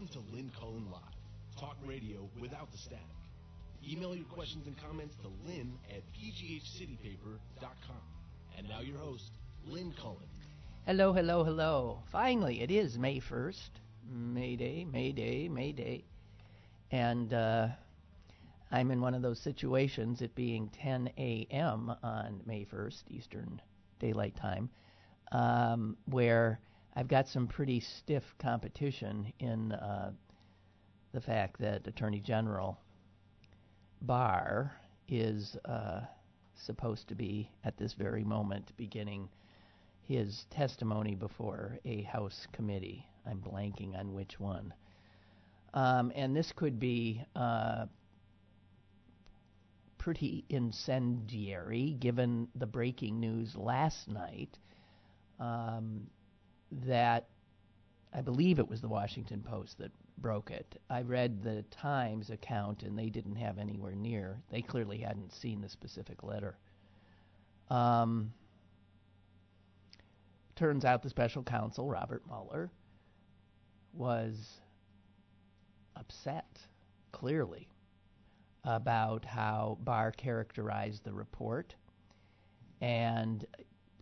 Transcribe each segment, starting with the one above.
Welcome to Lynn Cullen Live, talk radio without the static. Email your questions and comments to lynn at pghcitypaper.com. And now your host, Lynn Cullen. Hello, hello, hello. Finally, it is May 1st. May Day, May Day, May Day. And uh, I'm in one of those situations, it being 10 a.m. on May 1st, Eastern Daylight Time, um, where I've got some pretty stiff competition in uh, the fact that Attorney General Barr is uh, supposed to be, at this very moment, beginning his testimony before a House committee. I'm blanking on which one. Um, and this could be uh, pretty incendiary given the breaking news last night um, that I believe it was the Washington Post that broke it. I read the Times account and they didn't have anywhere near. They clearly hadn't seen the specific letter. Um, turns out the special counsel, Robert Mueller, was upset, clearly, about how Barr characterized the report. And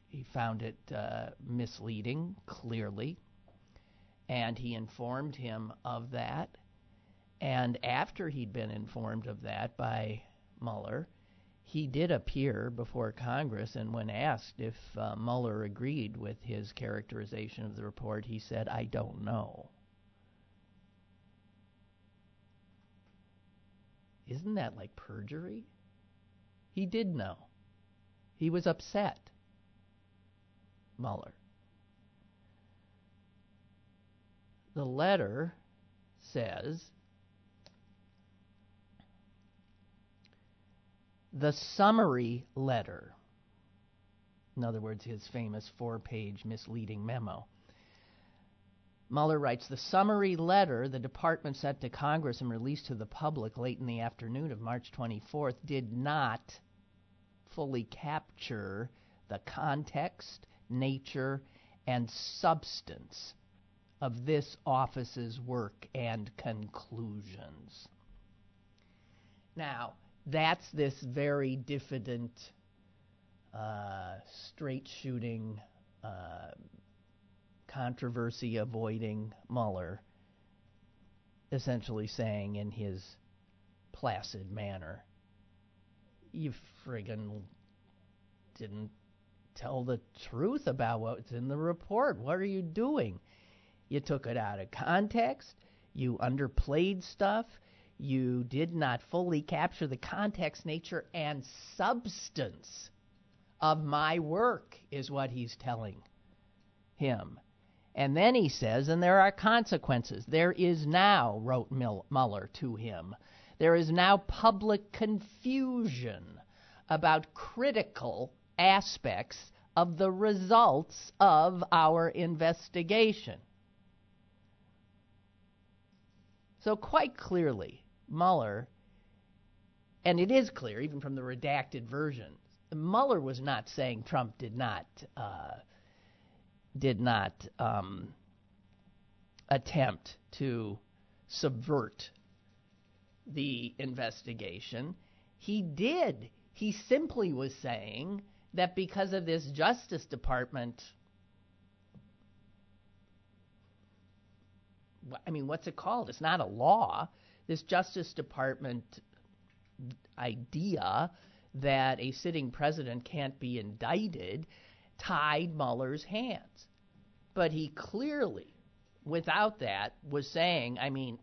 he found it uh, misleading, clearly. And he informed him of that. And after he'd been informed of that by Mueller, he did appear before Congress, and when asked if uh, Mueller agreed with his characterization of the report, he said, I don't know. Isn't that like perjury? He did know. He was upset. Mueller. The letter says the summary letter. In other words, his famous four page misleading memo. Mueller writes The summary letter the department sent to Congress and released to the public late in the afternoon of March 24th did not fully capture the context, nature, and substance of this office's work and conclusions. Now, that's this very diffident, uh, straight shooting, uh, controversy avoiding Mueller essentially saying in his placid manner, You friggin' didn't tell the truth about what's in the report. What are you doing? You took it out of context. You underplayed stuff. You did not fully capture the context, nature, and substance of my work, is what he's telling him. And then he says, and there are consequences. There is now, wrote Mueller to him, there is now public confusion about critical aspects of the results of our investigation. So, quite clearly, Mueller, and it is clear even from the redacted version, Mueller was not saying Trump did not uh, did not um, attempt to subvert the investigation. He did. He simply was saying that because of this Justice Department I mean, what's it called? It's not a law. This Justice Department idea that a sitting president can't be indicted tied Mueller's hands. But he clearly, without that, was saying, I mean,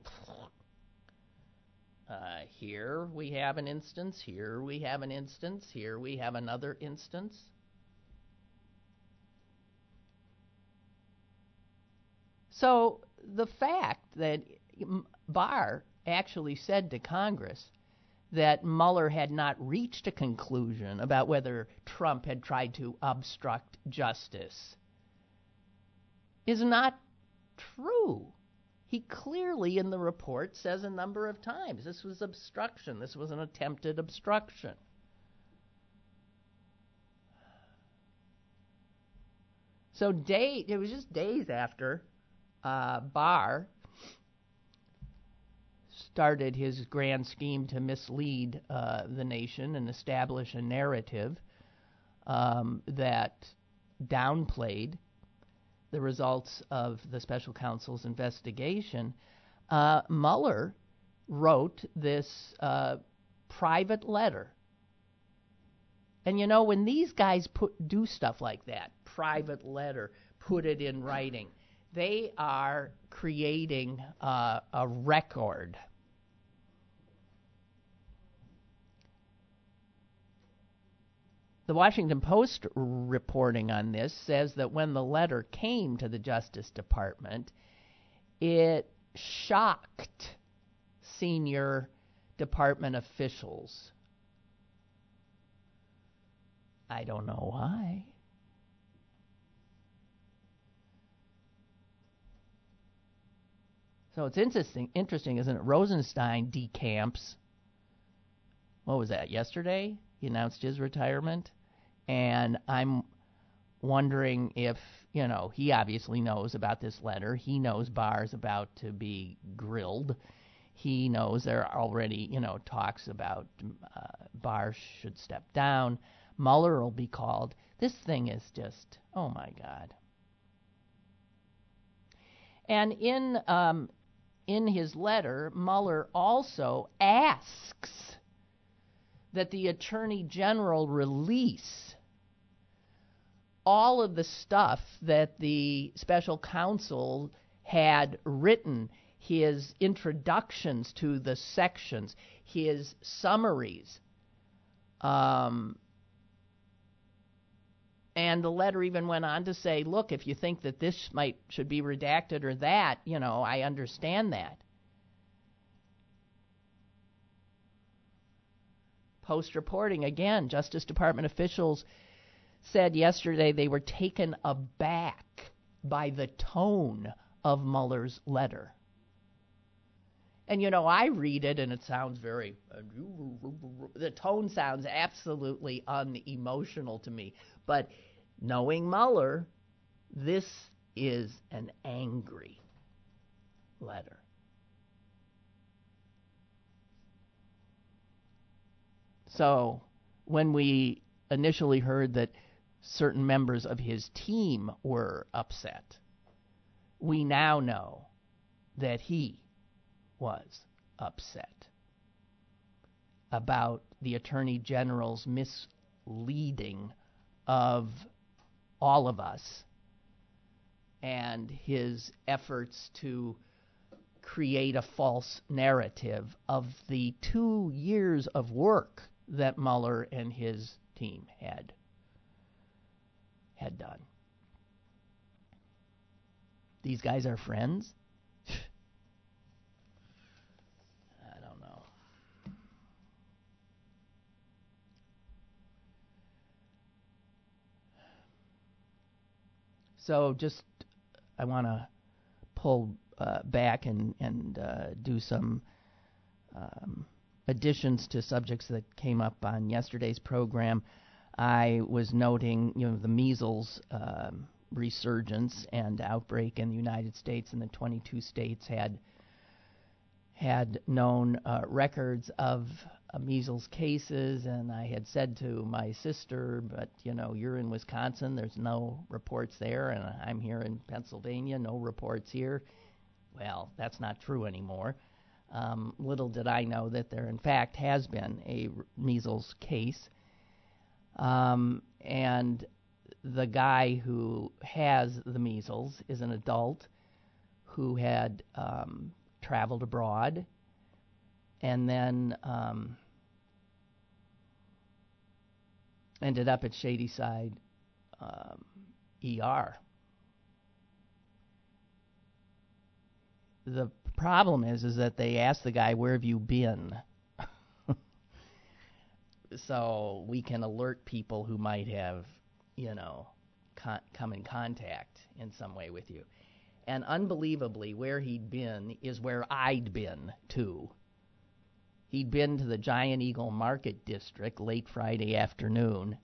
uh, here we have an instance, here we have an instance, here we have another instance. So the fact that Barr actually said to Congress that Mueller had not reached a conclusion about whether Trump had tried to obstruct justice is not true. He clearly, in the report, says a number of times this was obstruction, this was an attempted obstruction. So day, it was just days after uh, Barr started his grand scheme to mislead uh, the nation and establish a narrative um, that downplayed the results of the special counsel's investigation, uh, Mueller wrote this uh, private letter. And you know, when these guys put do stuff like that, private letter, put it in writing, they are creating uh, a record. The Washington Post reporting on this says that when the letter came to the Justice Department, it shocked senior department officials. I don't know why. So it's interesting, interesting, isn't it? Rosenstein decamps. What was that? Yesterday, he announced his retirement, and I'm wondering if you know he obviously knows about this letter. He knows Barr's about to be grilled. He knows there are already you know talks about uh, Barr should step down. Mueller will be called. This thing is just oh my god. And in um, in his letter, Mueller also asks that the Attorney General release all of the stuff that the special counsel had written his introductions to the sections, his summaries, um, and the letter even went on to say, look, if you think that this might should be redacted or that, you know, I understand that. Post reporting again, Justice Department officials said yesterday they were taken aback by the tone of Mueller's letter. And you know, I read it and it sounds very. The tone sounds absolutely unemotional to me. But knowing Mueller, this is an angry letter. So when we initially heard that certain members of his team were upset, we now know that he was upset about the Attorney General's misleading of all of us and his efforts to create a false narrative of the two years of work that Mueller and his team had had done. These guys are friends. I don't know. So just I want to pull uh, back and and uh, do some um, additions to subjects that came up on yesterday's program. I was noting, you know, the measles um, resurgence and outbreak in the United States, and the 22 states had had known uh, records of uh, measles cases, and I had said to my sister, but you know, you're in Wisconsin, there's no reports there, and I'm here in Pennsylvania, no reports here. Well, that's not true anymore. Um, little did I know that there, in fact, has been a measles case. Um, and the guy who has the measles is an adult who had um, traveled abroad and then um, ended up at Shadyside um, ER. The problem is, is that they ask the guy, "Where have you been?" so we can alert people who might have, you know, con- come in contact in some way with you. And unbelievably, where he'd been is where I'd been too. He'd been to the Giant Eagle Market District late Friday afternoon.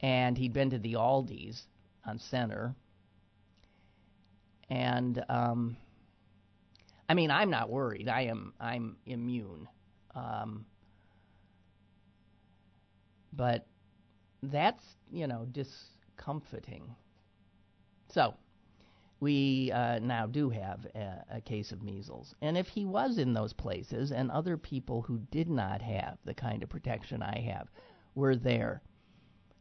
And he'd been to the Aldi's on Center. And um, I mean, I'm not worried. I am. I'm immune. Um, but that's you know discomforting. So we uh, now do have a, a, case of measles. And if he was in those places and other people who did not have the kind of protection I have were there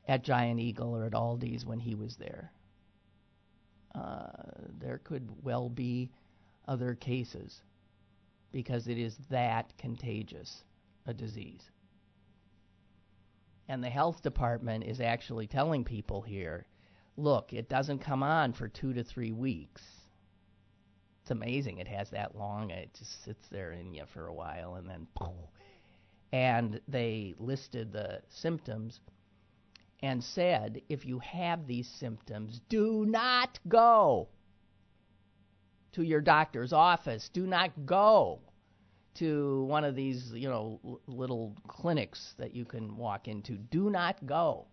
at Giant Eagle or at Aldi's when he was there, Uh, there could well be other cases because it is that contagious a disease. And the health department is actually telling people here look, it doesn't come on for two to three weeks. It's amazing it has that long. It just sits there in you for a while and then. And they listed the symptoms and said if you have these symptoms, do not go to your doctor's office. Do not go to one of these, you know, little clinics that you can walk into. Do not go.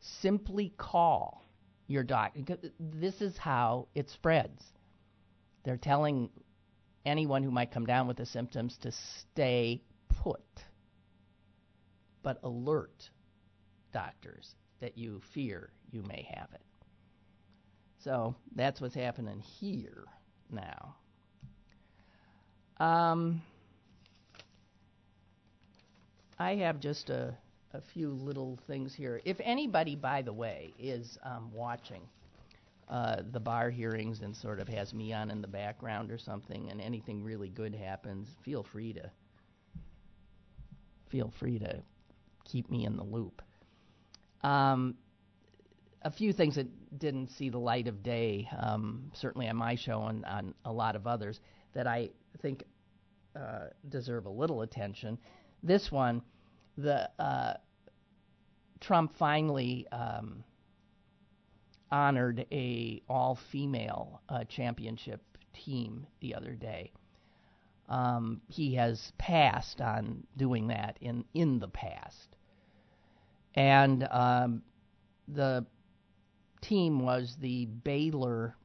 Simply call your doctor. This is how it spreads. They're telling anyone who might come down with the symptoms to stay put, but alert doctors that you fear you may have it. So that's what's happening here now. Um, I have just a, a few little things here. If anybody, by the way, is um, watching uh, the Barr hearings and sort of has me on in the background or something, and anything really good happens, feel free to feel free to keep me in the loop. Um, a few things that didn't see the light of day, um, certainly on my show and on a lot of others, that I think uh, deserve a little attention. This one, the uh, Trump finally um, honored a all-female uh, championship team the other day. Um, he has passed on doing that in in the past, and um, the team was the Baylor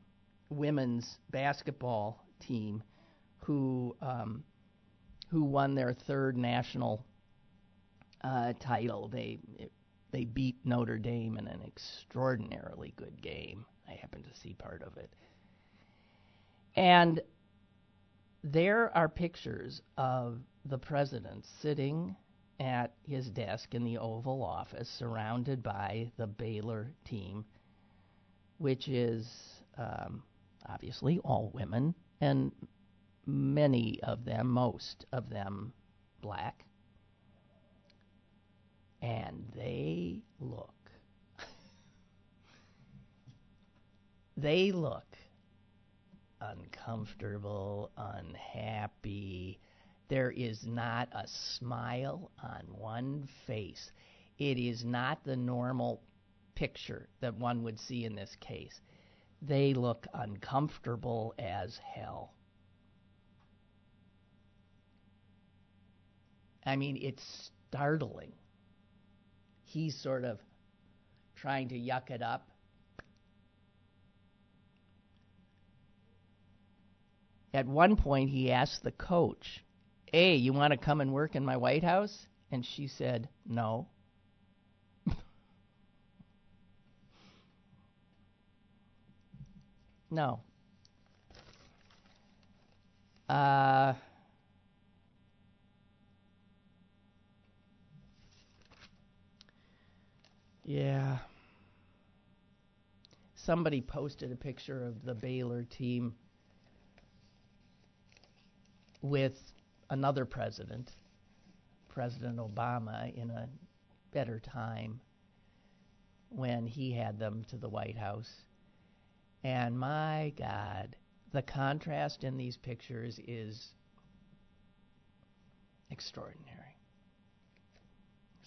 women's basketball team, who um, who won their third national uh, title. They they beat Notre Dame in an extraordinarily good game. I happened to see part of it, and there are pictures of the president sitting at his desk in the Oval Office, surrounded by the Baylor team which is um, obviously all women, and many of them, most of them, black. And they look. they look uncomfortable, unhappy. There is not a smile on one face. It is not the normal picture that one would see in this case. They look uncomfortable as hell. I mean, it's startling. He's sort of trying to yuck it up. At one point, he asked the coach, Hey, you want to come and work in my White House? And she said, No. No. Uh, yeah. Somebody posted a picture of the Baylor team with another president, President Obama, in a better time when he had them to the White House. And my God, the contrast in these pictures is extraordinary.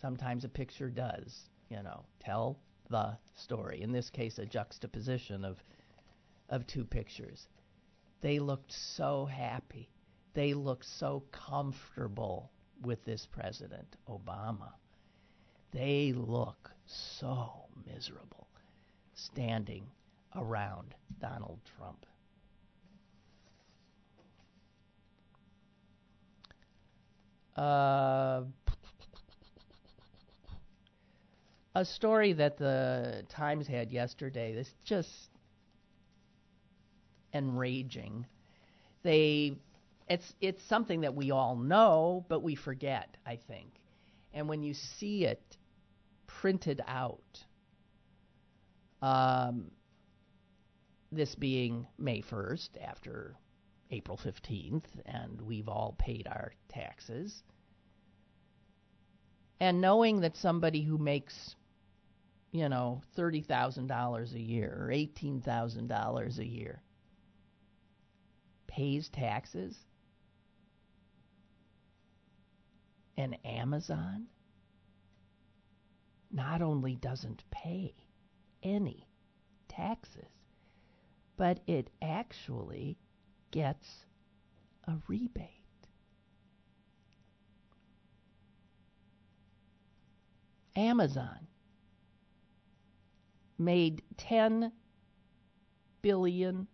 Sometimes a picture does, you know, tell the story. In this case, a juxtaposition of of two pictures. They looked so happy. They look so comfortable with this president, Obama. They look so miserable standing around Donald Trump. Uh, a story that the Times had yesterday. This just enraging. They, it's it's something that we all know, but we forget. I think, and when you see it printed out, um, this being May 1st after April 15th, and we've all paid our taxes. And knowing that somebody who makes, you know, $30,000 a year or $18,000 a year pays taxes, and Amazon not only doesn't pay any taxes, but it actually gets a rebate. Amazon made $10 billion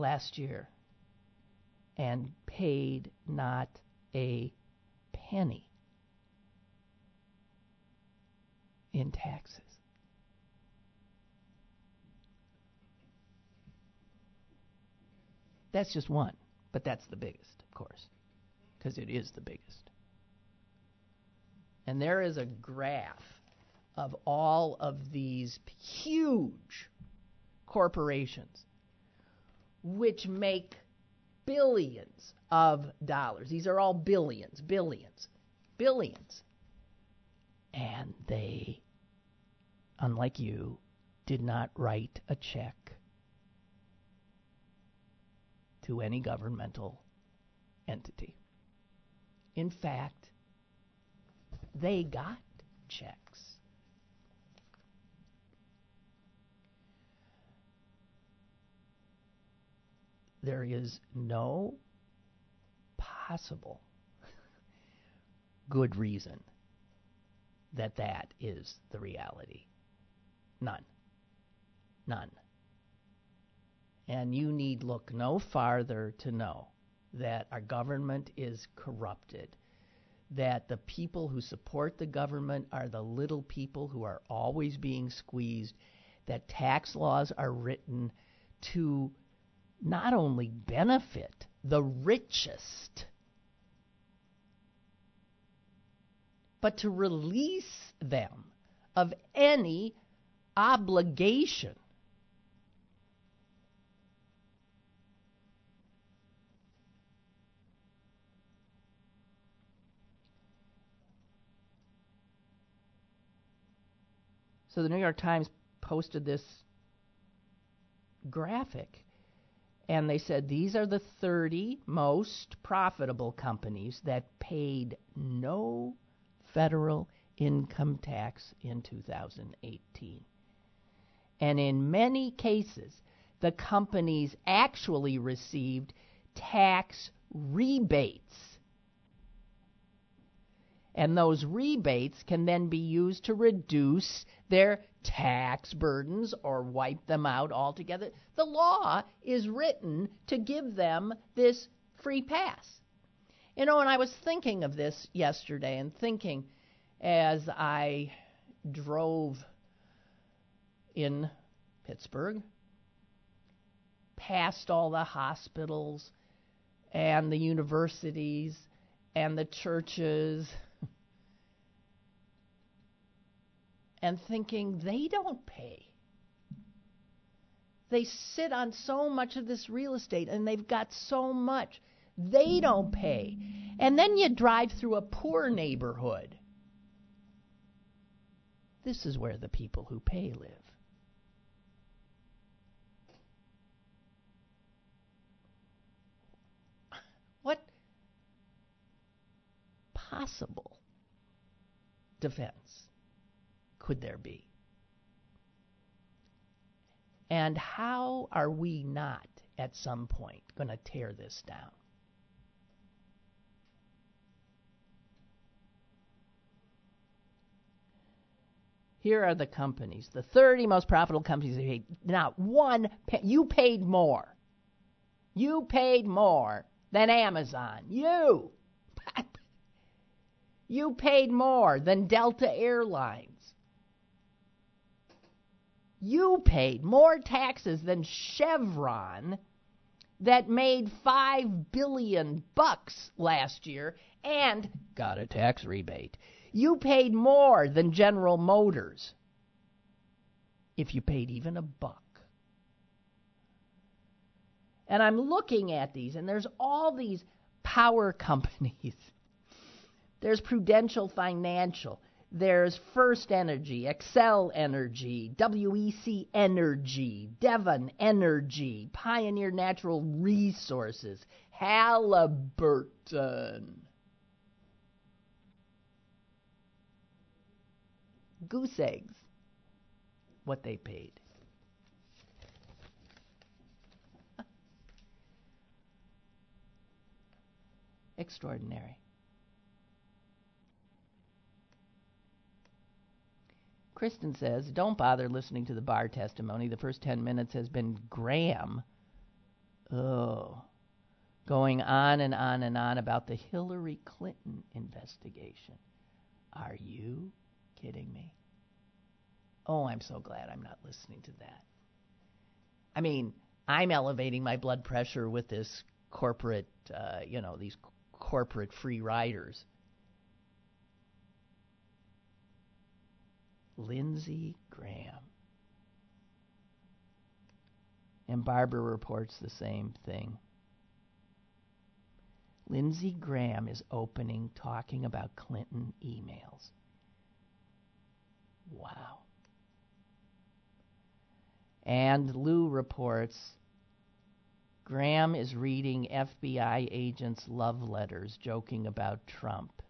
last year and paid not a penny in taxes. That's just one, but that's the biggest, of course, because it is the biggest. And there is a graph of all of these huge corporations which make billions of dollars. These are all billions, billions, billions. And they, unlike you, did not write a check to any governmental entity. In fact, they got checks. There is no possible good reason that that is the reality. None. None. And you need look no farther to know that our government is corrupted, that the people who support the government are the little people who are always being squeezed, that tax laws are written to not only benefit the richest, but to release them of any obligation. So the New York Times posted this graphic and they said these are the 30 most profitable companies that paid no federal income tax in 2018. And in many cases, the companies actually received tax rebates. And those rebates can then be used to reduce their tax burdens or wipe them out altogether. The law is written to give them this free pass. You know, and I was thinking of this yesterday and thinking as I drove in Pittsburgh, past all the hospitals and the universities and the churches and thinking they don't pay. They sit on so much of this real estate and they've got so much. They don't pay. And then you drive through a poor neighborhood. This is where the people who pay live. What possible defense could there be? And how are we not, at some point, going to tear this down? Here are the companies, the 30 most profitable companies. They paid not one. You paid more. You paid more than Amazon. You. you paid more than Delta Airlines. You paid more taxes than Chevron that made 5 billion bucks last year and got a tax rebate. You paid more than General Motors if you paid even a buck. And I'm looking at these, and there's all these power companies. There's Prudential Financial. There's First Energy, Xcel Energy, WEC Energy, Devon Energy, Pioneer Natural Resources, Halliburton. Goose eggs, what they paid. Extraordinary. Kristen says, Don't bother listening to the Barr testimony. The first 10 minutes has been Graham. Oh. Going on and on and on about the Hillary Clinton investigation. Are you kidding me? Oh, I'm so glad I'm not listening to that. I mean, I'm elevating my blood pressure with this corporate, uh, you know, these corporate free riders. Lindsey Graham. And Barbara reports the same thing. Lindsey Graham is opening talking about Clinton emails. Wow. And Lou reports Graham is reading FBI agents' love letters joking about Trump.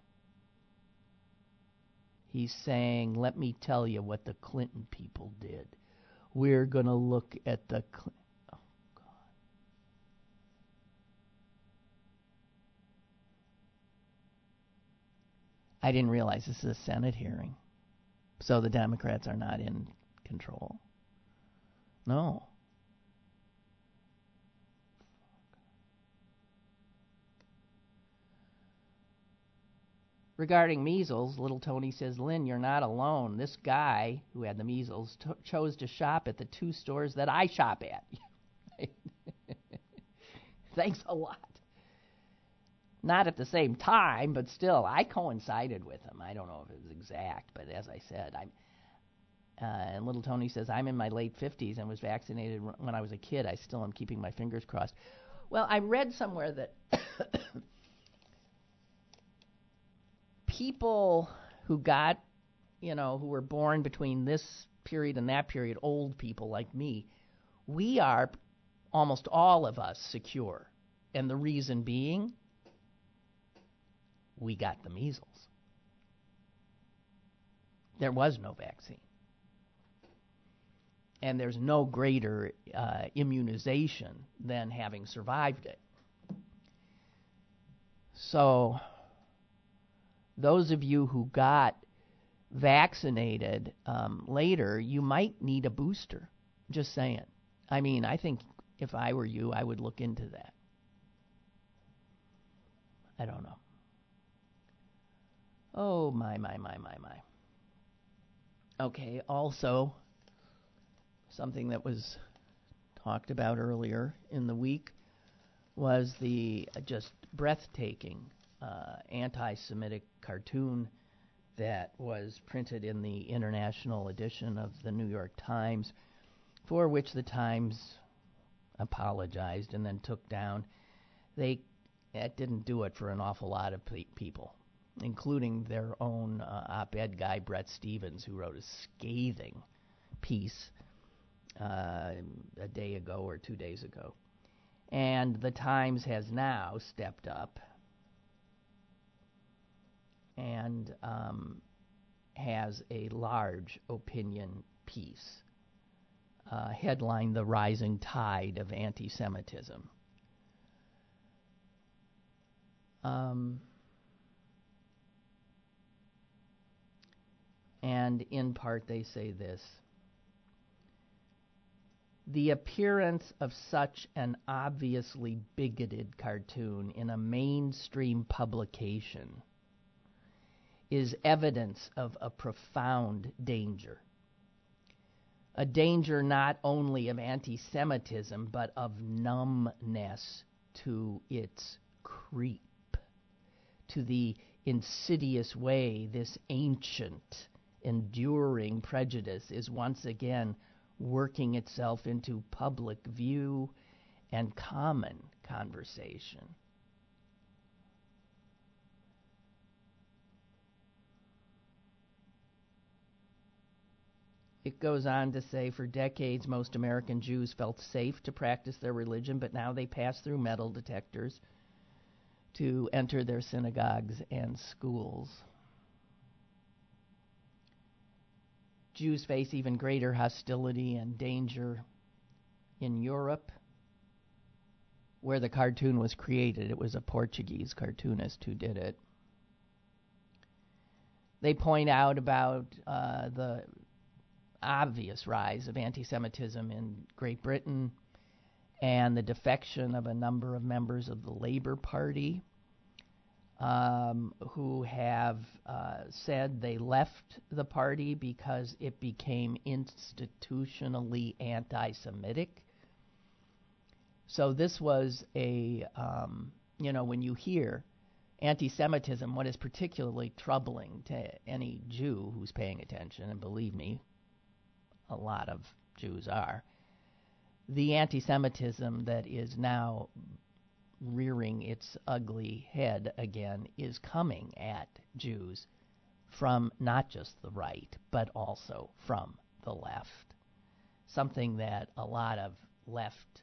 He's saying, let me tell you what the Clinton people did. We're going to look at the. Cl- oh, God. I didn't realize this is a Senate hearing. So the Democrats are not in control. No. Regarding measles, little Tony says, Lynn, you're not alone. This guy who had the measles t- chose to shop at the two stores that I shop at. Thanks a lot. Not at the same time, but still, I coincided with him. I don't know if it was exact, but as I said, I'm. Uh, and little Tony says, I'm in my late 50s and was vaccinated when I was a kid. I still am keeping my fingers crossed. Well, I read somewhere that people who got, you know, who were born between this period and that period, old people like me, we are almost all of us secure. And the reason being, we got the measles. There was no vaccine. And there's no greater uh, immunization than having survived it. So those of you who got vaccinated um, later, you might need a booster. Just saying. I mean, I think if I were you, I would look into that. I don't know. Oh, my, my, my, my, my. Okay, also, something that was talked about earlier in the week was the uh, just breathtaking uh, anti Semitic cartoon that was printed in the international edition of the New York Times, for which the Times apologized and then took down. They that didn't do it for an awful lot of pe- people, including their own uh, op-ed guy Bret Stephens, who wrote a scathing piece uh, a day ago or two days ago. And the Times has now stepped up and um, has a large opinion piece uh, headlined The Rising Tide of Anti Semitism. Um, And in part, they say this The appearance of such an obviously bigoted cartoon in a mainstream publication is evidence of a profound danger. A danger not only of anti Semitism, but of numbness to its creep, to the insidious way this ancient, enduring prejudice is once again working itself into public view and common conversation. It goes on to say for decades, most American Jews felt safe to practice their religion, but now they pass through metal detectors to enter their synagogues and schools. Jews face even greater hostility and danger in Europe, where the cartoon was created. It was a Portuguese cartoonist who did it. They point out about uh, the obvious rise of anti Semitism in Great Britain and the defection of a number of members of the Labour Party um, who have uh, said they left the party because it became institutionally anti Semitic. So this was a, um, you know, when you hear anti Semitism, what is particularly troubling to any Jew who's paying attention, and believe me, a lot of Jews are, the anti Semitism that is now rearing its ugly head again is coming at Jews from not just the right, but also from the left. Something that a lot of left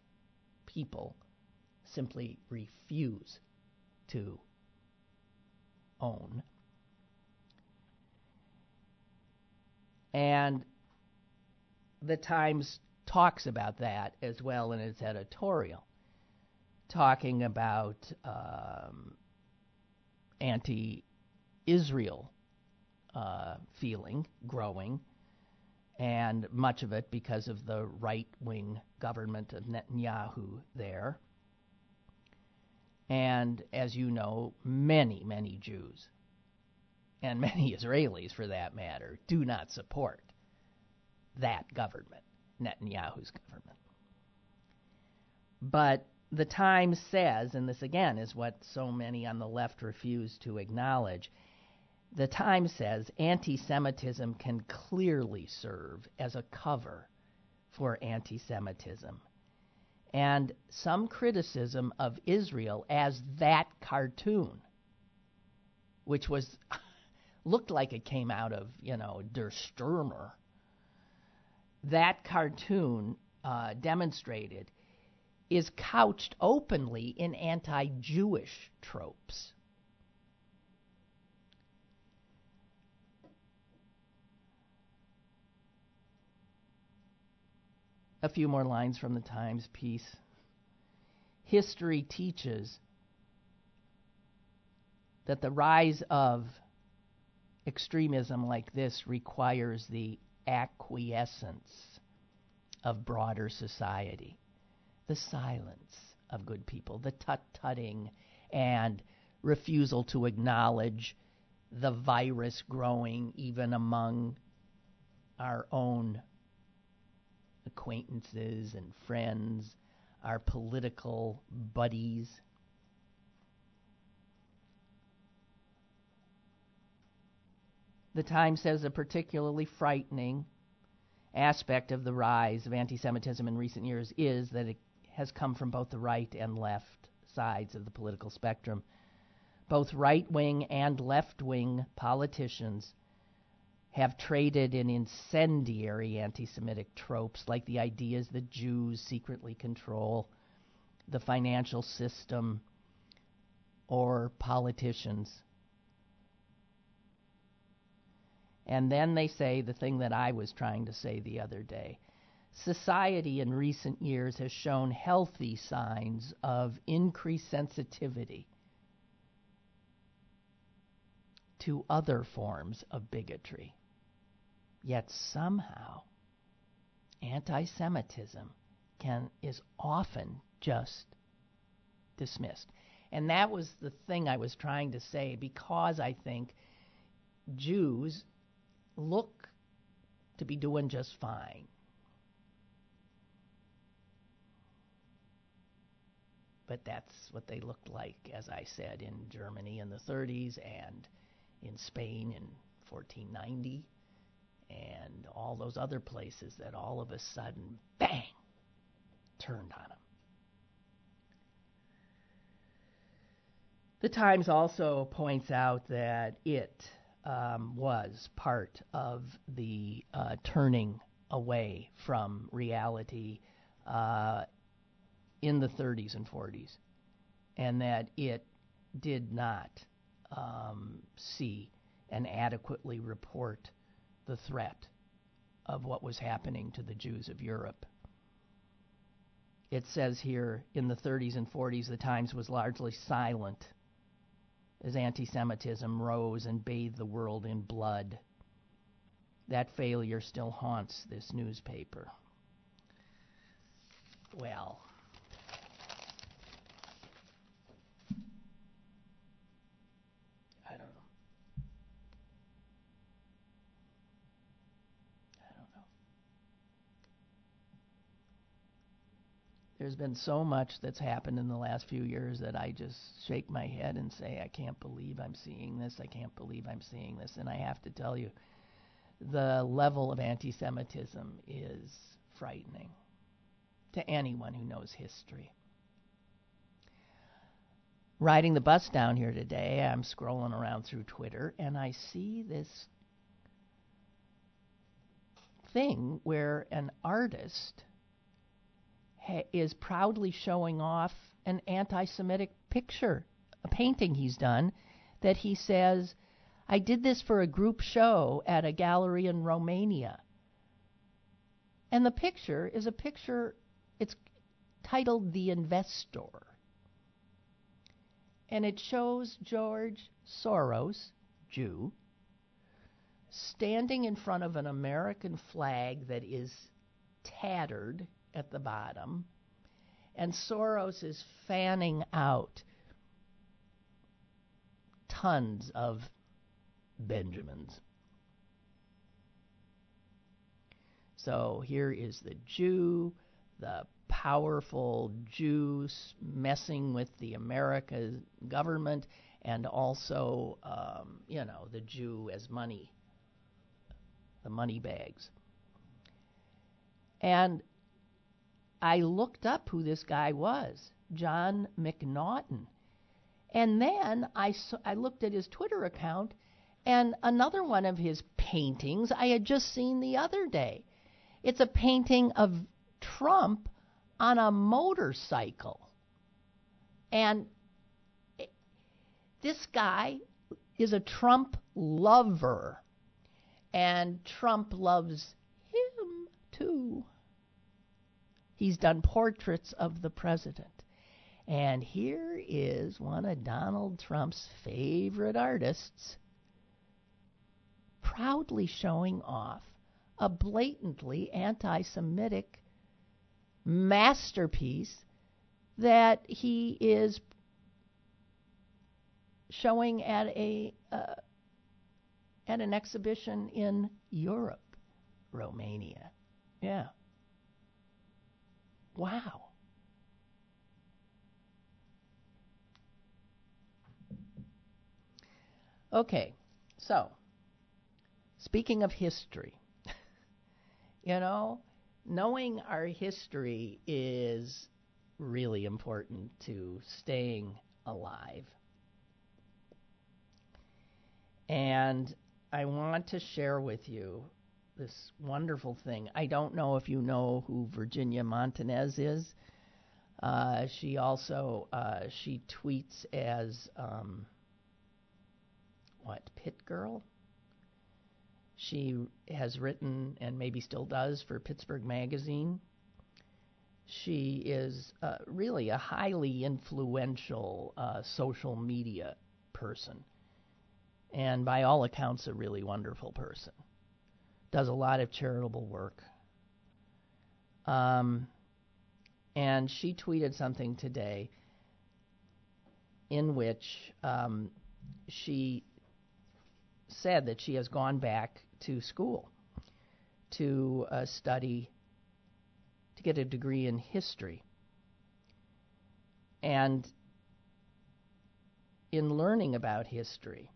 people simply refuse to own. And the Times talks about that as well in its editorial, talking about um, anti Israel uh, feeling growing, and much of it because of the right wing government of Netanyahu there. And as you know, many, many Jews, and many Israelis for that matter, do not support that government, Netanyahu's government. But the Times says, and this again is what so many on the left refuse to acknowledge, the Times says anti Semitism can clearly serve as a cover for anti Semitism. And some criticism of Israel as that cartoon, which was looked like it came out of, you know, Der Stürmer, that cartoon uh, demonstrated is couched openly in anti Jewish tropes. A few more lines from the Times piece. History teaches that the rise of extremism like this requires the acquiescence of broader society, the silence of good people, the tut tutting and refusal to acknowledge the virus growing even among our own acquaintances and friends, our political buddies. The Times says a particularly frightening aspect of the rise of anti Semitism in recent years is that it has come from both the right and left sides of the political spectrum. Both right wing and left wing politicians have traded in incendiary anti Semitic tropes like the ideas that Jews secretly control the financial system or politicians. And then they say the thing that I was trying to say the other day. Society in recent years has shown healthy signs of increased sensitivity to other forms of bigotry. Yet somehow, anti Semitism can is often just dismissed. And that was the thing I was trying to say because I think Jews look to be doing just fine. But that's what they looked like, as I said, in Germany in the 30s and in Spain in 1490 and all those other places that all of a sudden, bang, turned on them. The Times also points out that it um, was part of the uh, turning away from reality uh, in the 30s and 40s, and that it did not um, see and adequately report the threat of what was happening to the Jews of Europe. It says here in the 30s and 40s, the Times was largely silent as anti Semitism rose and bathed the world in blood. That failure still haunts this newspaper. Well, I don't know. I don't know. There's been so much that's happened in the last few years that I just shake my head and say, I can't believe I'm seeing this. I can't believe I'm seeing this. And I have to tell you, the level of anti Semitism is frightening to anyone who knows history. Riding the bus down here today, I'm scrolling around through Twitter and I see this thing where an artist is proudly showing off an anti Semitic picture, a painting he's done, that he says, I did this for a group show at a gallery in Romania. And the picture is a picture, it's titled The Investor. And it shows George Soros, Jew, standing in front of an American flag that is tattered at the bottom, and Soros is fanning out tons of Benjamins. So here is the Jew, the powerful Jew messing with the American government, and also, um, you know, the Jew as money, the money bags. And I looked up who this guy was, Jon McNaughton. And then I, saw, I looked at his Twitter account, and another one of his paintings I had just seen the other day. It's a painting of Trump on a motorcycle. And this guy is a Trump lover. And Trump loves him too. He's done portraits of the president. And here is one of Donald Trump's favorite artists proudly showing off a blatantly anti Semitic masterpiece that he is showing at a uh, at an exhibition in Europe, Romania. Yeah. Wow. Okay, so speaking of history, you know, knowing our history is really important to staying alive. And I want to share with you this wonderful thing. I don't know if you know who Virginia Montanez is. Uh, she also uh, she tweets as um, what Pit Girl. She has written and maybe still does for Pittsburgh Magazine. She is uh, really a highly influential uh, social media person, and by all accounts, a really wonderful person does a lot of charitable work. Um, and she tweeted something today in which um, she said that she has gone back to school to uh, study, to get a degree in history. And in learning about history,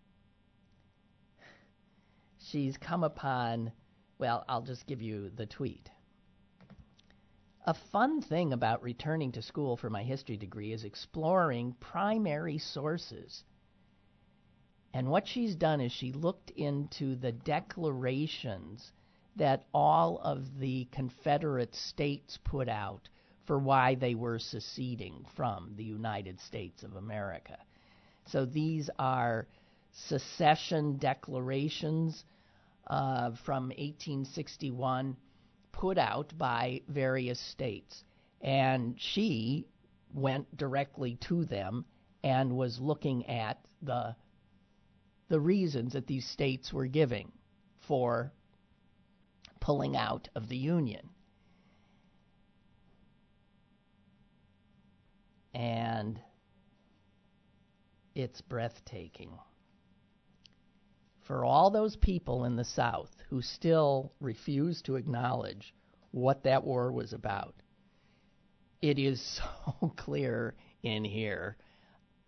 she's come upon, well, I'll just give you the tweet. A fun thing about returning to school for my history degree is exploring primary sources. And what she's done is she looked into the declarations that all of the Confederate states put out for why they were seceding from the United States of America. So these are secession declarations uh, from 1861 put out by various states. And she went directly to them and was looking at the the reasons that these states were giving for pulling out of the Union. And it's breathtaking. For all those people in the South who still refuse to acknowledge what that war was about, it is so clear in here.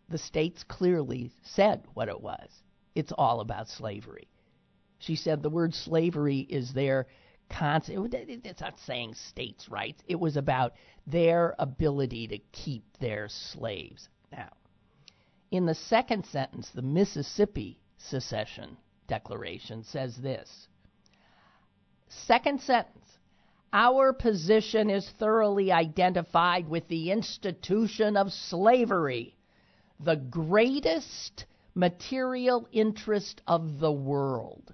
The states clearly said what it was. It's all about slavery. She said the word slavery is there constant. It's not saying states' rights. It was about their ability to keep their slaves. Now, in the second sentence, the Mississippi Secession Declaration says this. Second sentence. Our position is thoroughly identified with the institution of slavery, the greatest material interest of the world.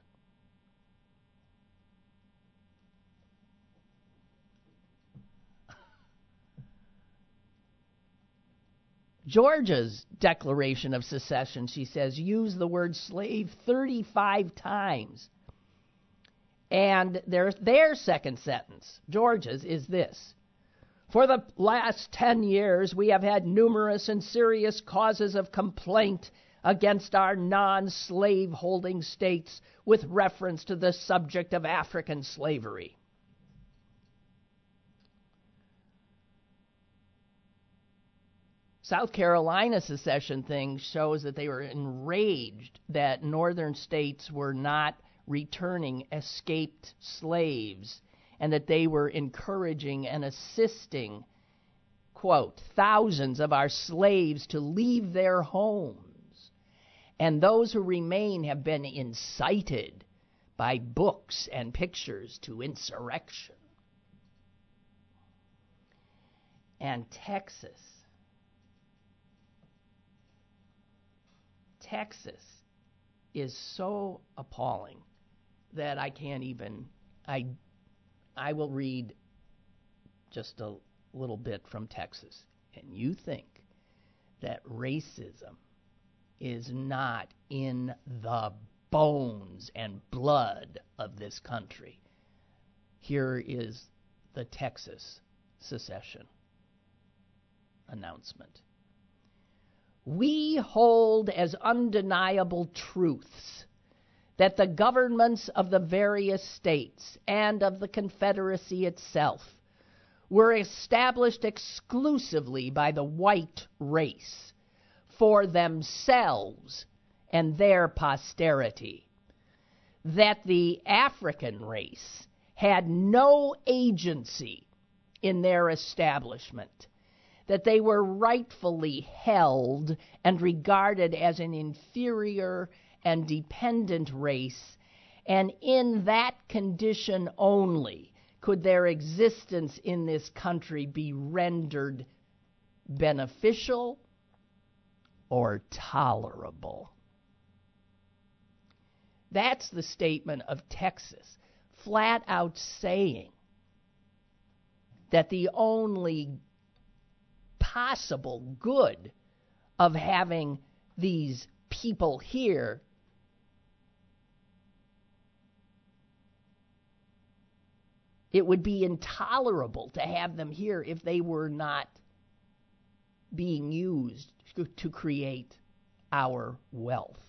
Georgia's declaration of secession, she says, used the word slave 35 times. And their, their second sentence, Georgia's, is this For the last 10 years, we have had numerous and serious causes of complaint against our non slave holding states with reference to the subject of African slavery. South Carolina secession thing shows that they were enraged that northern states were not returning escaped slaves and that they were encouraging and assisting, quote, thousands of our slaves to leave their homes. And those who remain have been incited by books and pictures to insurrection. And Texas Texas is so appalling that I can't even I I will read just a little bit from Texas. And you think that racism is not in the bones and blood of this country. Here is the Texas secession announcement we hold as undeniable truths that the governments of the various states and of the Confederacy itself were established exclusively by the white race for themselves and their posterity, that the African race had no agency in their establishment that they were rightfully held and regarded as an inferior and dependent race, and in that condition only could their existence in this country be rendered beneficial or tolerable. That's the statement of Texas, flat out saying that the only possible good of having these people here It would be intolerable to have them here if they were not being used to create our wealth.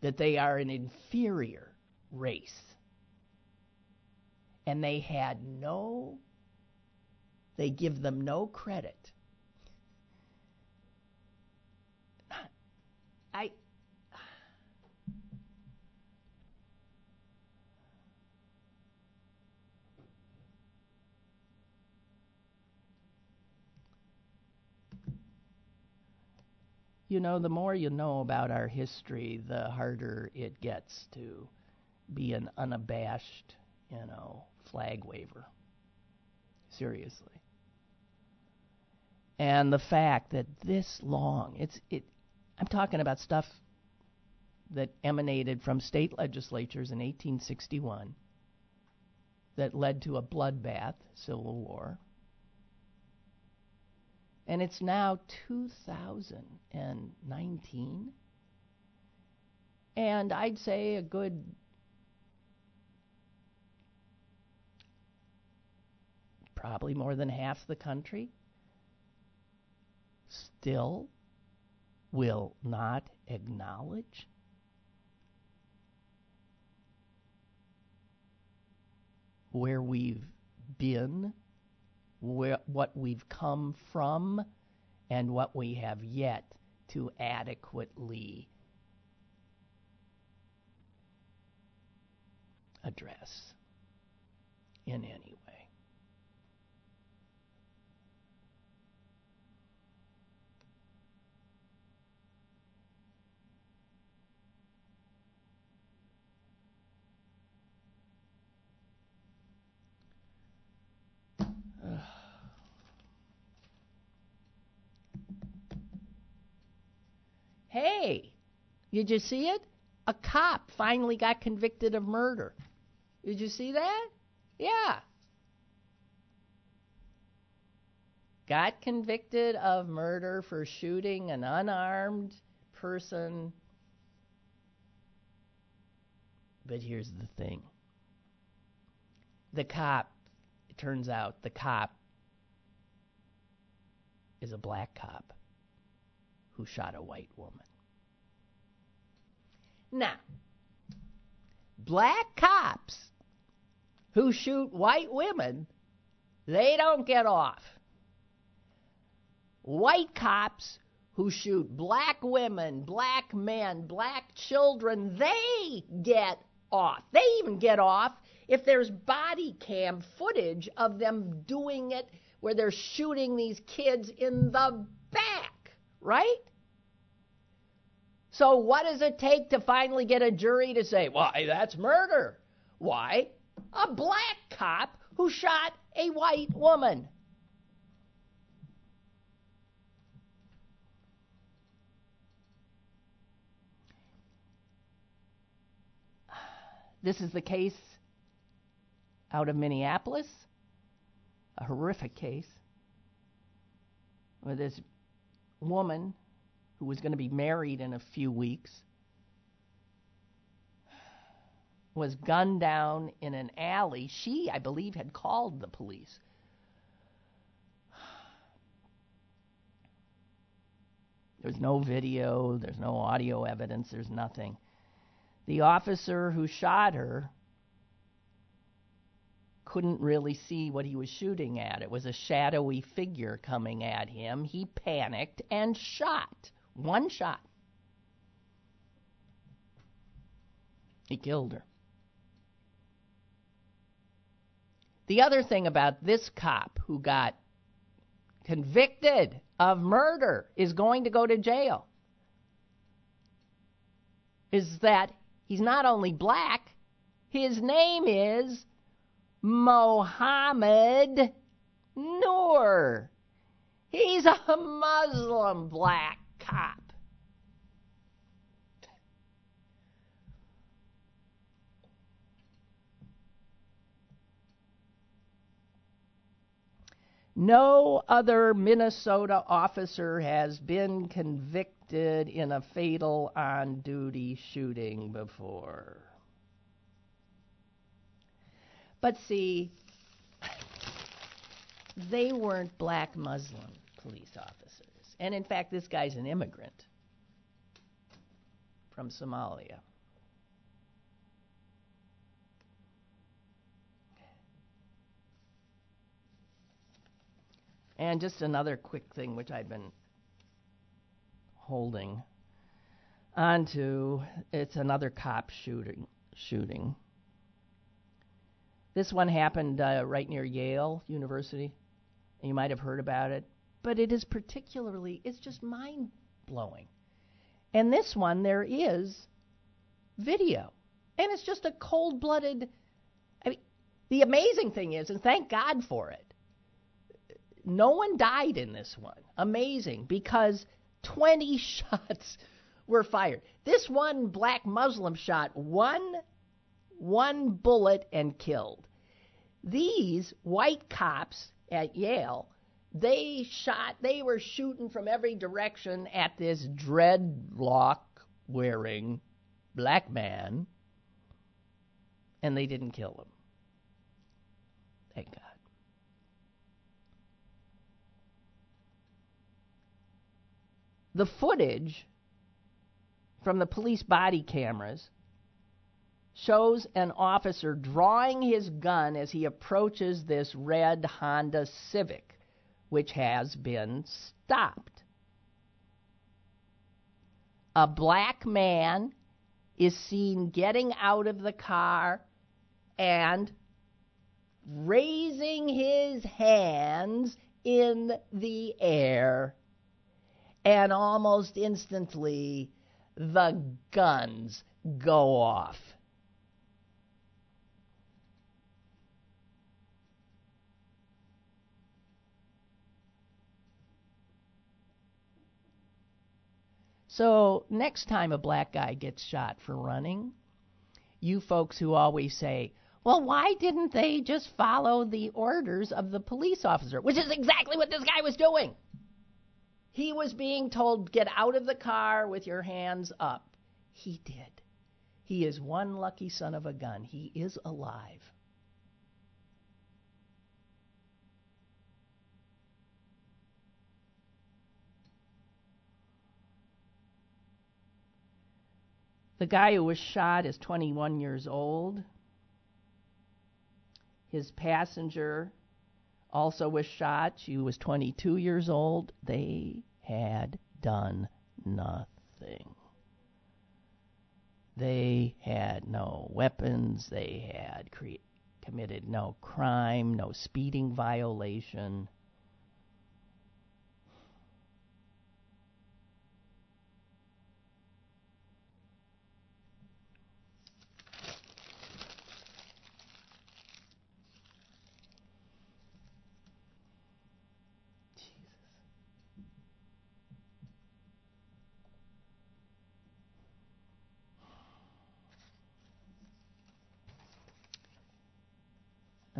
That they are an inferior race. And they had no, they give them no credit. I, you know, the more you know about our history, the harder it gets to be an unabashed, you know, flag waver. Seriously. And the fact that this long, it's it I'm talking about stuff that emanated from state legislatures in 1861 that led to a bloodbath, civil war, and it's now 2019. And I'd say a good probably more than half the country still will not acknowledge where we've been where, what we've come from and what we have yet to adequately address in any way. Hey, did you see it? A cop finally got convicted of murder. Did you see that? Yeah. Got convicted of murder for shooting an unarmed person. But here's the thing the cop, it turns out, the cop is a black cop who shot a white woman. Now, black cops who shoot white women, they don't get off. White cops who shoot black women, black men, black children, they get off. They even get off if there's body cam footage of them doing it where they're shooting these kids in the back, right? So, what does it take to finally get a jury to say, why, that's murder? Why? A black cop who shot a white woman. This is the case out of Minneapolis, a horrific case, where this woman who was going to be married in a few weeks, was gunned down in an alley. She, I believe, had called the police. There's no video, there's no audio evidence, there's nothing. The officer who shot her couldn't really see what he was shooting at. It was a shadowy figure coming at him. He panicked and shot. One shot. He killed her. The other thing about this cop who got convicted of murder is going to go to jail is that he's not only black, his name is Mohamed Noor. He's a Muslim black cop. No other Minnesota officer has been convicted in a fatal on duty shooting before. But see, they weren't black Muslim police officers. And in fact, this guy's an immigrant from Somalia. And just another quick thing which I've been holding onto it's another cop shooting shooting. This one happened uh, right near Yale University. You might have heard about it, but it is particularly it's just mind blowing. And this one there is video. And it's just a cold-blooded I mean the amazing thing is and thank God for it no one died in this one. Amazing, because 20 shots were fired. This one black Muslim shot one one bullet and killed. These white cops at Yale, they shot, they were shooting from every direction at this dreadlock wearing black man, and they didn't kill him. Thank God. the footage from the police body cameras shows an officer drawing his gun as he approaches this red Honda Civic, which has been stopped. A black man is seen getting out of the car and raising his hands in the air and almost instantly the guns go off. So, next time a black guy gets shot for running, you folks who always say, well, why didn't they just follow the orders of the police officer? Which is exactly what this guy was doing. He was being told, get out of the car with your hands up. He did. He is one lucky son of a gun. He is alive. The guy who was shot is 21 years old. His passenger also was shot. She was 22 years old. They had done nothing. They had no weapons, they had cre- committed no crime, no speeding violation.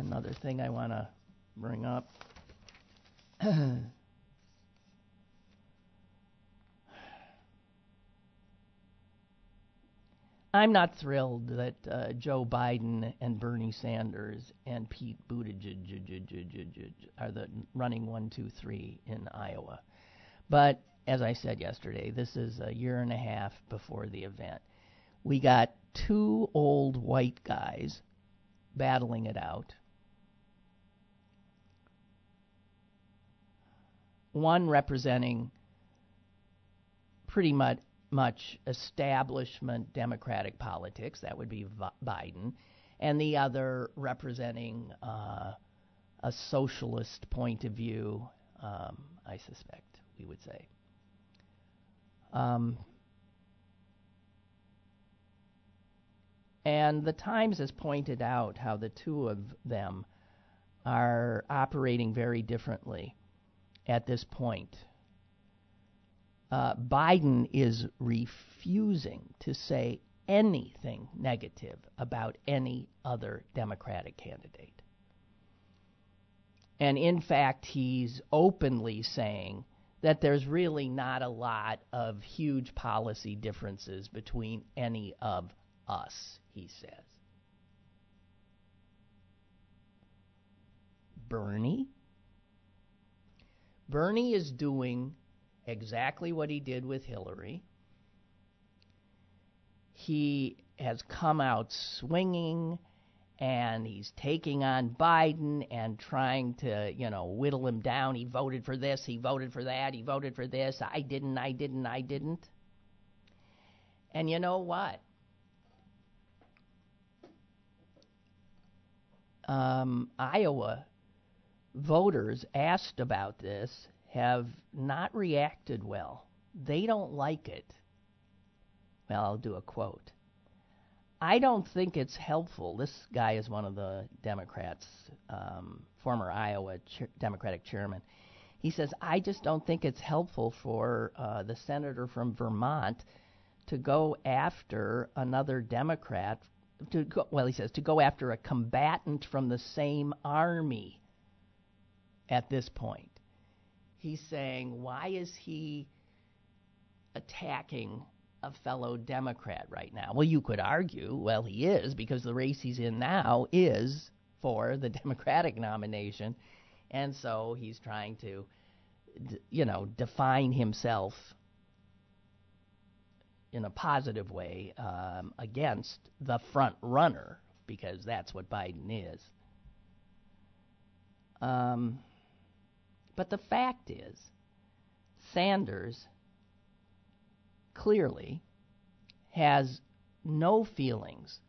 another thing I want to bring up. I'm not thrilled that uh, Joe Biden and Bernie Sanders and Pete Buttigieg are the running one, two, three in Iowa. But as I said yesterday, this is a year and a half before the event. We got two old white guys battling it out one representing pretty much much establishment Democratic politics, that would be Biden, and the other representing uh, a socialist point of view, um, I suspect we would say. Um, and the Times has pointed out how the two of them are operating very differently at this point. Uh, Biden is refusing to say anything negative about any other Democratic candidate. And in fact, he's openly saying that there's really not a lot of huge policy differences between any of us, he says. Bernie? Bernie is doing exactly what he did with Hillary. He has come out swinging and he's taking on Biden and trying to, you know, whittle him down. He voted for this, he voted for that, he voted for this. I didn't, I didn't, I didn't. And you know what? Um, Iowa voters asked about this have not reacted well. They don't like it. Well, I'll do a quote. I don't think it's helpful. This guy is one of the Democrats, um, former Iowa Democratic chairman. He says, I just don't think it's helpful for uh, the senator from Vermont to go after another Democrat. To go, well, he says to go after a combatant from the same army. At this point, he's saying, why is he attacking a fellow Democrat right now. Well, you could argue, well, he is because the race he's in now is for the Democratic nomination, and so he's trying to, you know, define himself in a positive way um, against the front runner because that's what Biden is. Um, but the fact is, Sanders clearly has no feelings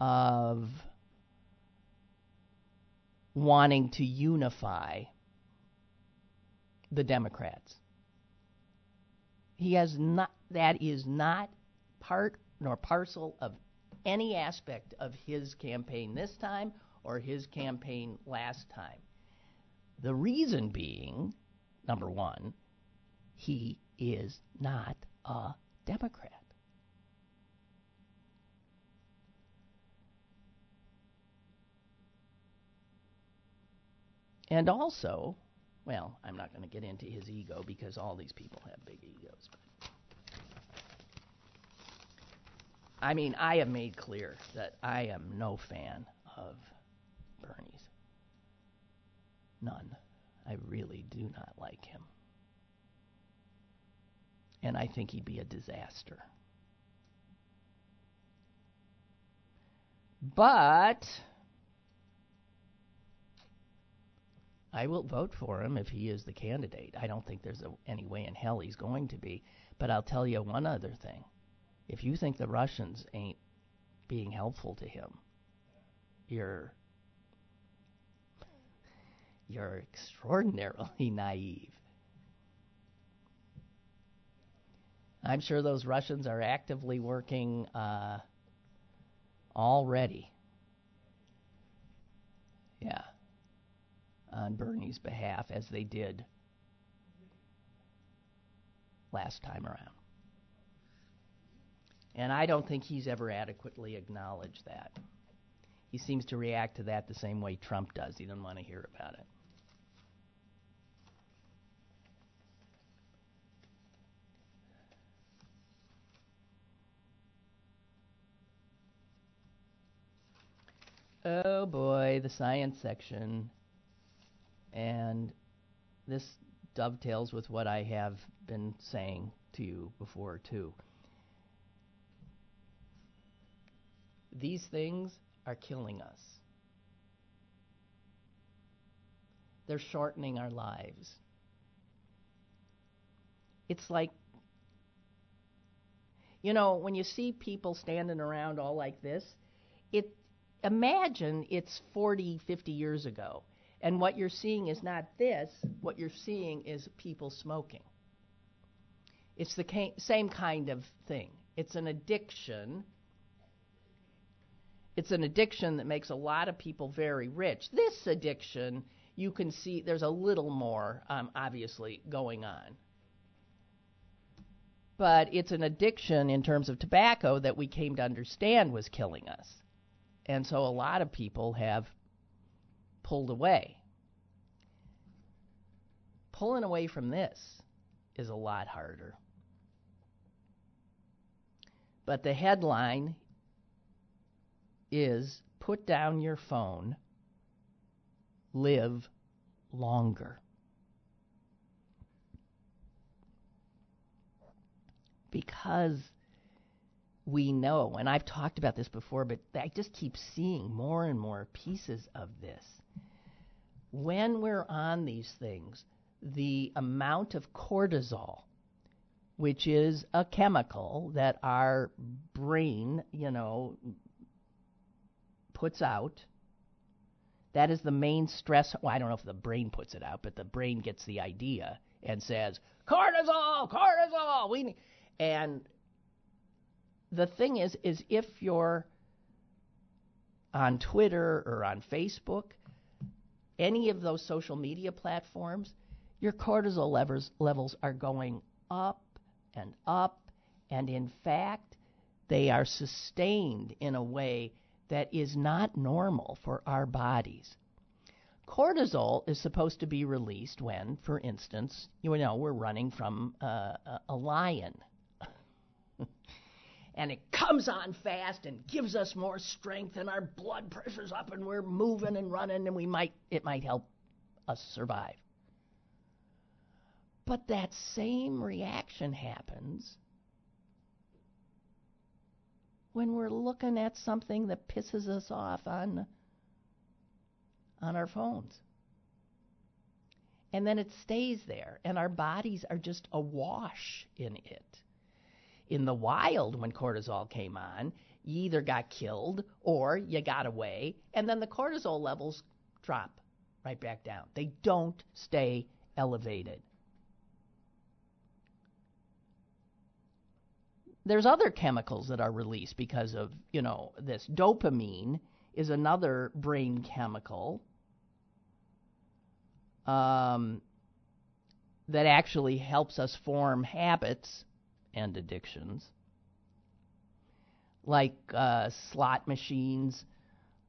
of wanting to unify the Democrats. He has not that is not part nor parcel of any aspect of his campaign this time or his campaign last time. The reason being, number one, he is not a Democrat. And also, well, I'm not going to get into his ego because all these people have big egos. I mean, I have made clear that I am no fan of Bernie's. None. I really do not like him and I think he'd be a disaster. But I will vote for him if he is the candidate. I don't think there's a, any way in hell he's going to be. But I'll tell you one other thing. If you think the Russians ain't being helpful to him, you're you're extraordinarily naive. I'm sure those Russians are actively working uh, already. Yeah. On Bernie's behalf, as they did last time around. And I don't think he's ever adequately acknowledged that. He seems to react to that the same way Trump does. He doesn't want to hear about it. Oh boy, the science section. And this dovetails with what I have been saying to you before, too. These things are killing us. They're shortening our lives. It's like, you know, when you see people standing around all like this, it imagine it's 40, 50 years ago, and what you're seeing is not this, what you're seeing is people smoking. It's the ca- same kind of thing. It's an addiction. It's an addiction that makes a lot of people very rich. This addiction, you can see there's a little more, um, obviously, going on. But it's an addiction in terms of tobacco that we came to understand was killing us. And so a lot of people have pulled away. Pulling away from this is a lot harder. But the headline is Put Down Your Phone, live longer. Because we know, and I've talked about this before, but I just keep seeing more and more pieces of this. When we're on these things, the amount of cortisol, which is a chemical that our brain, you know, puts out, that is the main stress. Well, I don't know if the brain puts it out, but the brain gets the idea and says, cortisol, cortisol. We need, and the thing is, is if you're on Twitter or on Facebook, any of those social media platforms, your cortisol levels, levels are going up and up, and in fact, they are sustained in a way that is not normal for our bodies. Cortisol is supposed to be released when, for instance, you know, we're running from uh, a lion and it comes on fast and gives us more strength and our blood pressure's up and we're moving and running and we might it might help us survive. But that same reaction happens when we're looking at something that pisses us off on on our phones. And then it stays there and our bodies are just awash in it in the wild when cortisol came on, you either got killed or you got away, and then the cortisol levels drop right back down. They don't stay elevated. There's other chemicals that are released because of, you know, this. Dopamine is another brain chemical um, that actually helps us form habits and addictions, like uh, slot machines.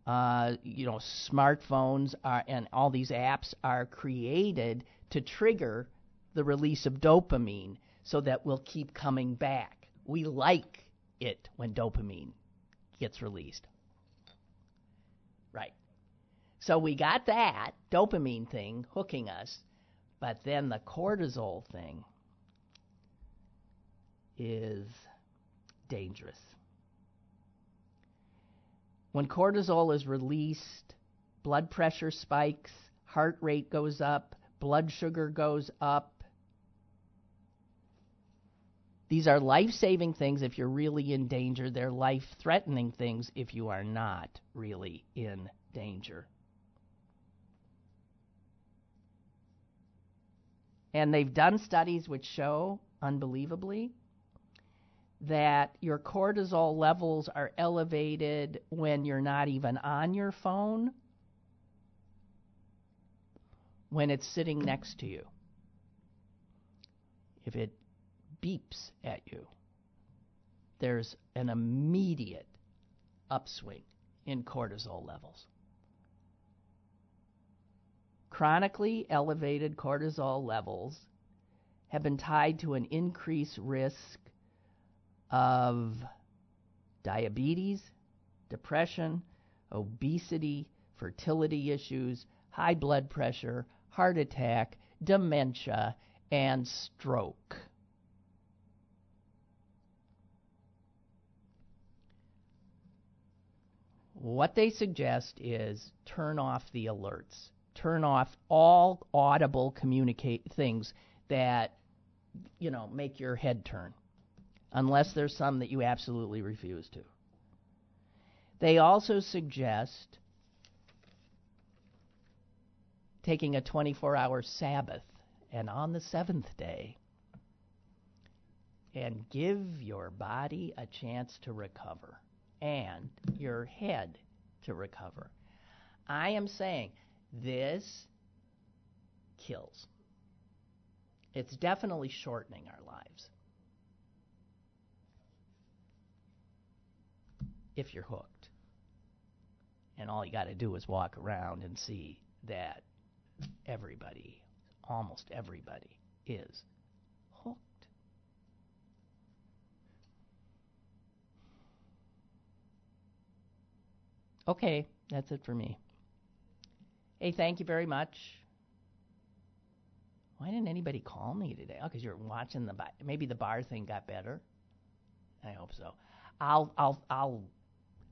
Uh, you know, smartphones are, and all these apps are created to trigger the release of dopamine so that we'll keep coming back. We like it when dopamine gets released. Right. So we got that dopamine thing hooking us, but then the cortisol thing is dangerous. When cortisol is released, blood pressure spikes, heart rate goes up, blood sugar goes up. These are life saving things if you're really in danger. They're life threatening things if you are not really in danger. And they've done studies which show, unbelievably, that your cortisol levels are elevated when you're not even on your phone, when it's sitting next to you. If it beeps at you, there's an immediate upswing in cortisol levels. Chronically elevated cortisol levels have been tied to an increased risk of diabetes, depression, obesity, fertility issues, high blood pressure, heart attack, dementia, and stroke. What they suggest is turn off the alerts. Turn off all audible communicate things that you know make your head turn unless there's some that you absolutely refuse to. They also suggest taking a 24 hour Sabbath and on the seventh day and give your body a chance to recover and your head to recover. I am saying this kills. It's definitely shortening our lives. If you're hooked. And all you got to do is walk around and see that everybody, almost everybody, is hooked. Okay, that's it for me. Hey, thank you very much. Why didn't anybody call me today? Oh, because you're watching the Barr. Maybe the Barr thing got better. I hope so. I'll I'll I'll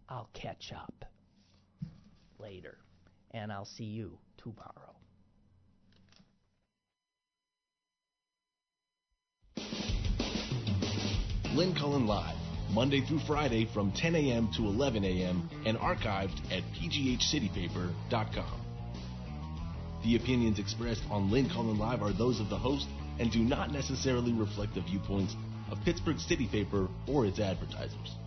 I'll catch up later, and I'll see you tomorrow. Lynn Cullen Live, Monday through Friday from 10 a.m. to 11 a.m. and archived at pghcitypaper.com. The opinions expressed on Lynn Cullen Live are those of the host and do not necessarily reflect the viewpoints of Pittsburgh City Paper or its advertisers.